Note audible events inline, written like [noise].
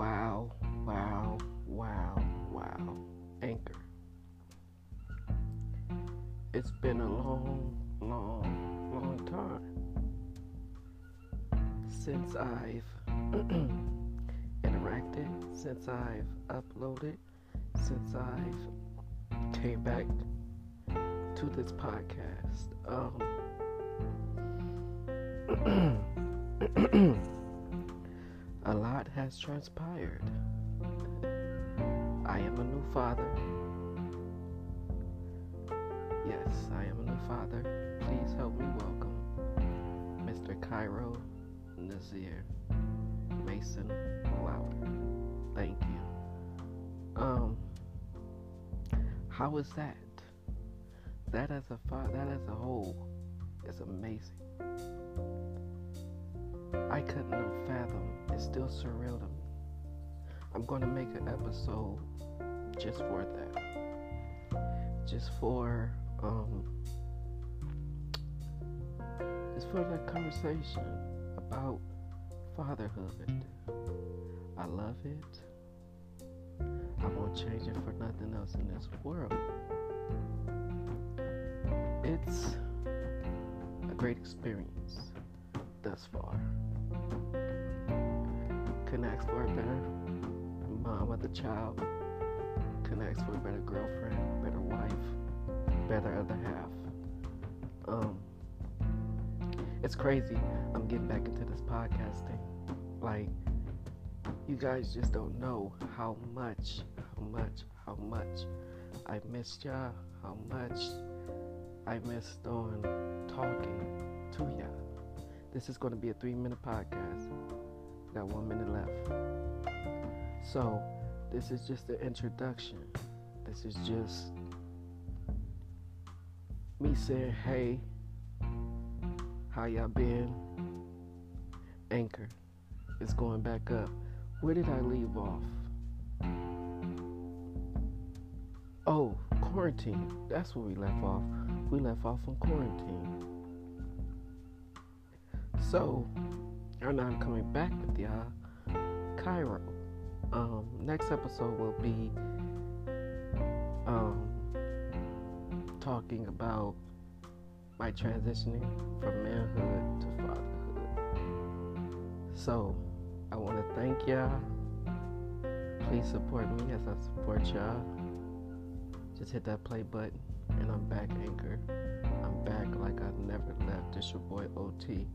Wow, wow, wow, wow. Anchor. It's been a long, long, long time since I've [clears throat] interacted, since I've uploaded, since I've came back to this podcast. Um, [clears throat] a lot has transpired. I am a new father. Yes, I am a new father. Please help me welcome Mr. Cairo Nazir Mason Lauder. Thank you. Um, how is that? That as a fa- that as a whole It's still surreal to me. I'm going to make an episode just for that. Just for um just for that conversation about fatherhood. I love it. I won't change it for nothing else in this world. It's a great experience thus far. Couldn't ask for a better mom of the child. Couldn't ask for a better girlfriend, better wife, better other half. Um, it's crazy. I'm getting back into this podcasting. Like, you guys just don't know how much, how much, how much I missed y'all, how much I missed on talking to y'all. This is going to be a three minute podcast. Got one minute left. So, this is just the introduction. This is just me saying, hey, how y'all been? Anchor is going back up. Where did I leave off? Oh, quarantine. That's where we left off. We left off on quarantine. So, and I'm coming back with y'all, Cairo. Um, next episode will be um, talking about my transitioning from manhood to fatherhood. So, I want to thank y'all. Please support me as I support y'all. Just hit that play button, and I'm back, Anchor. I'm back like I never left. It's your boy OT.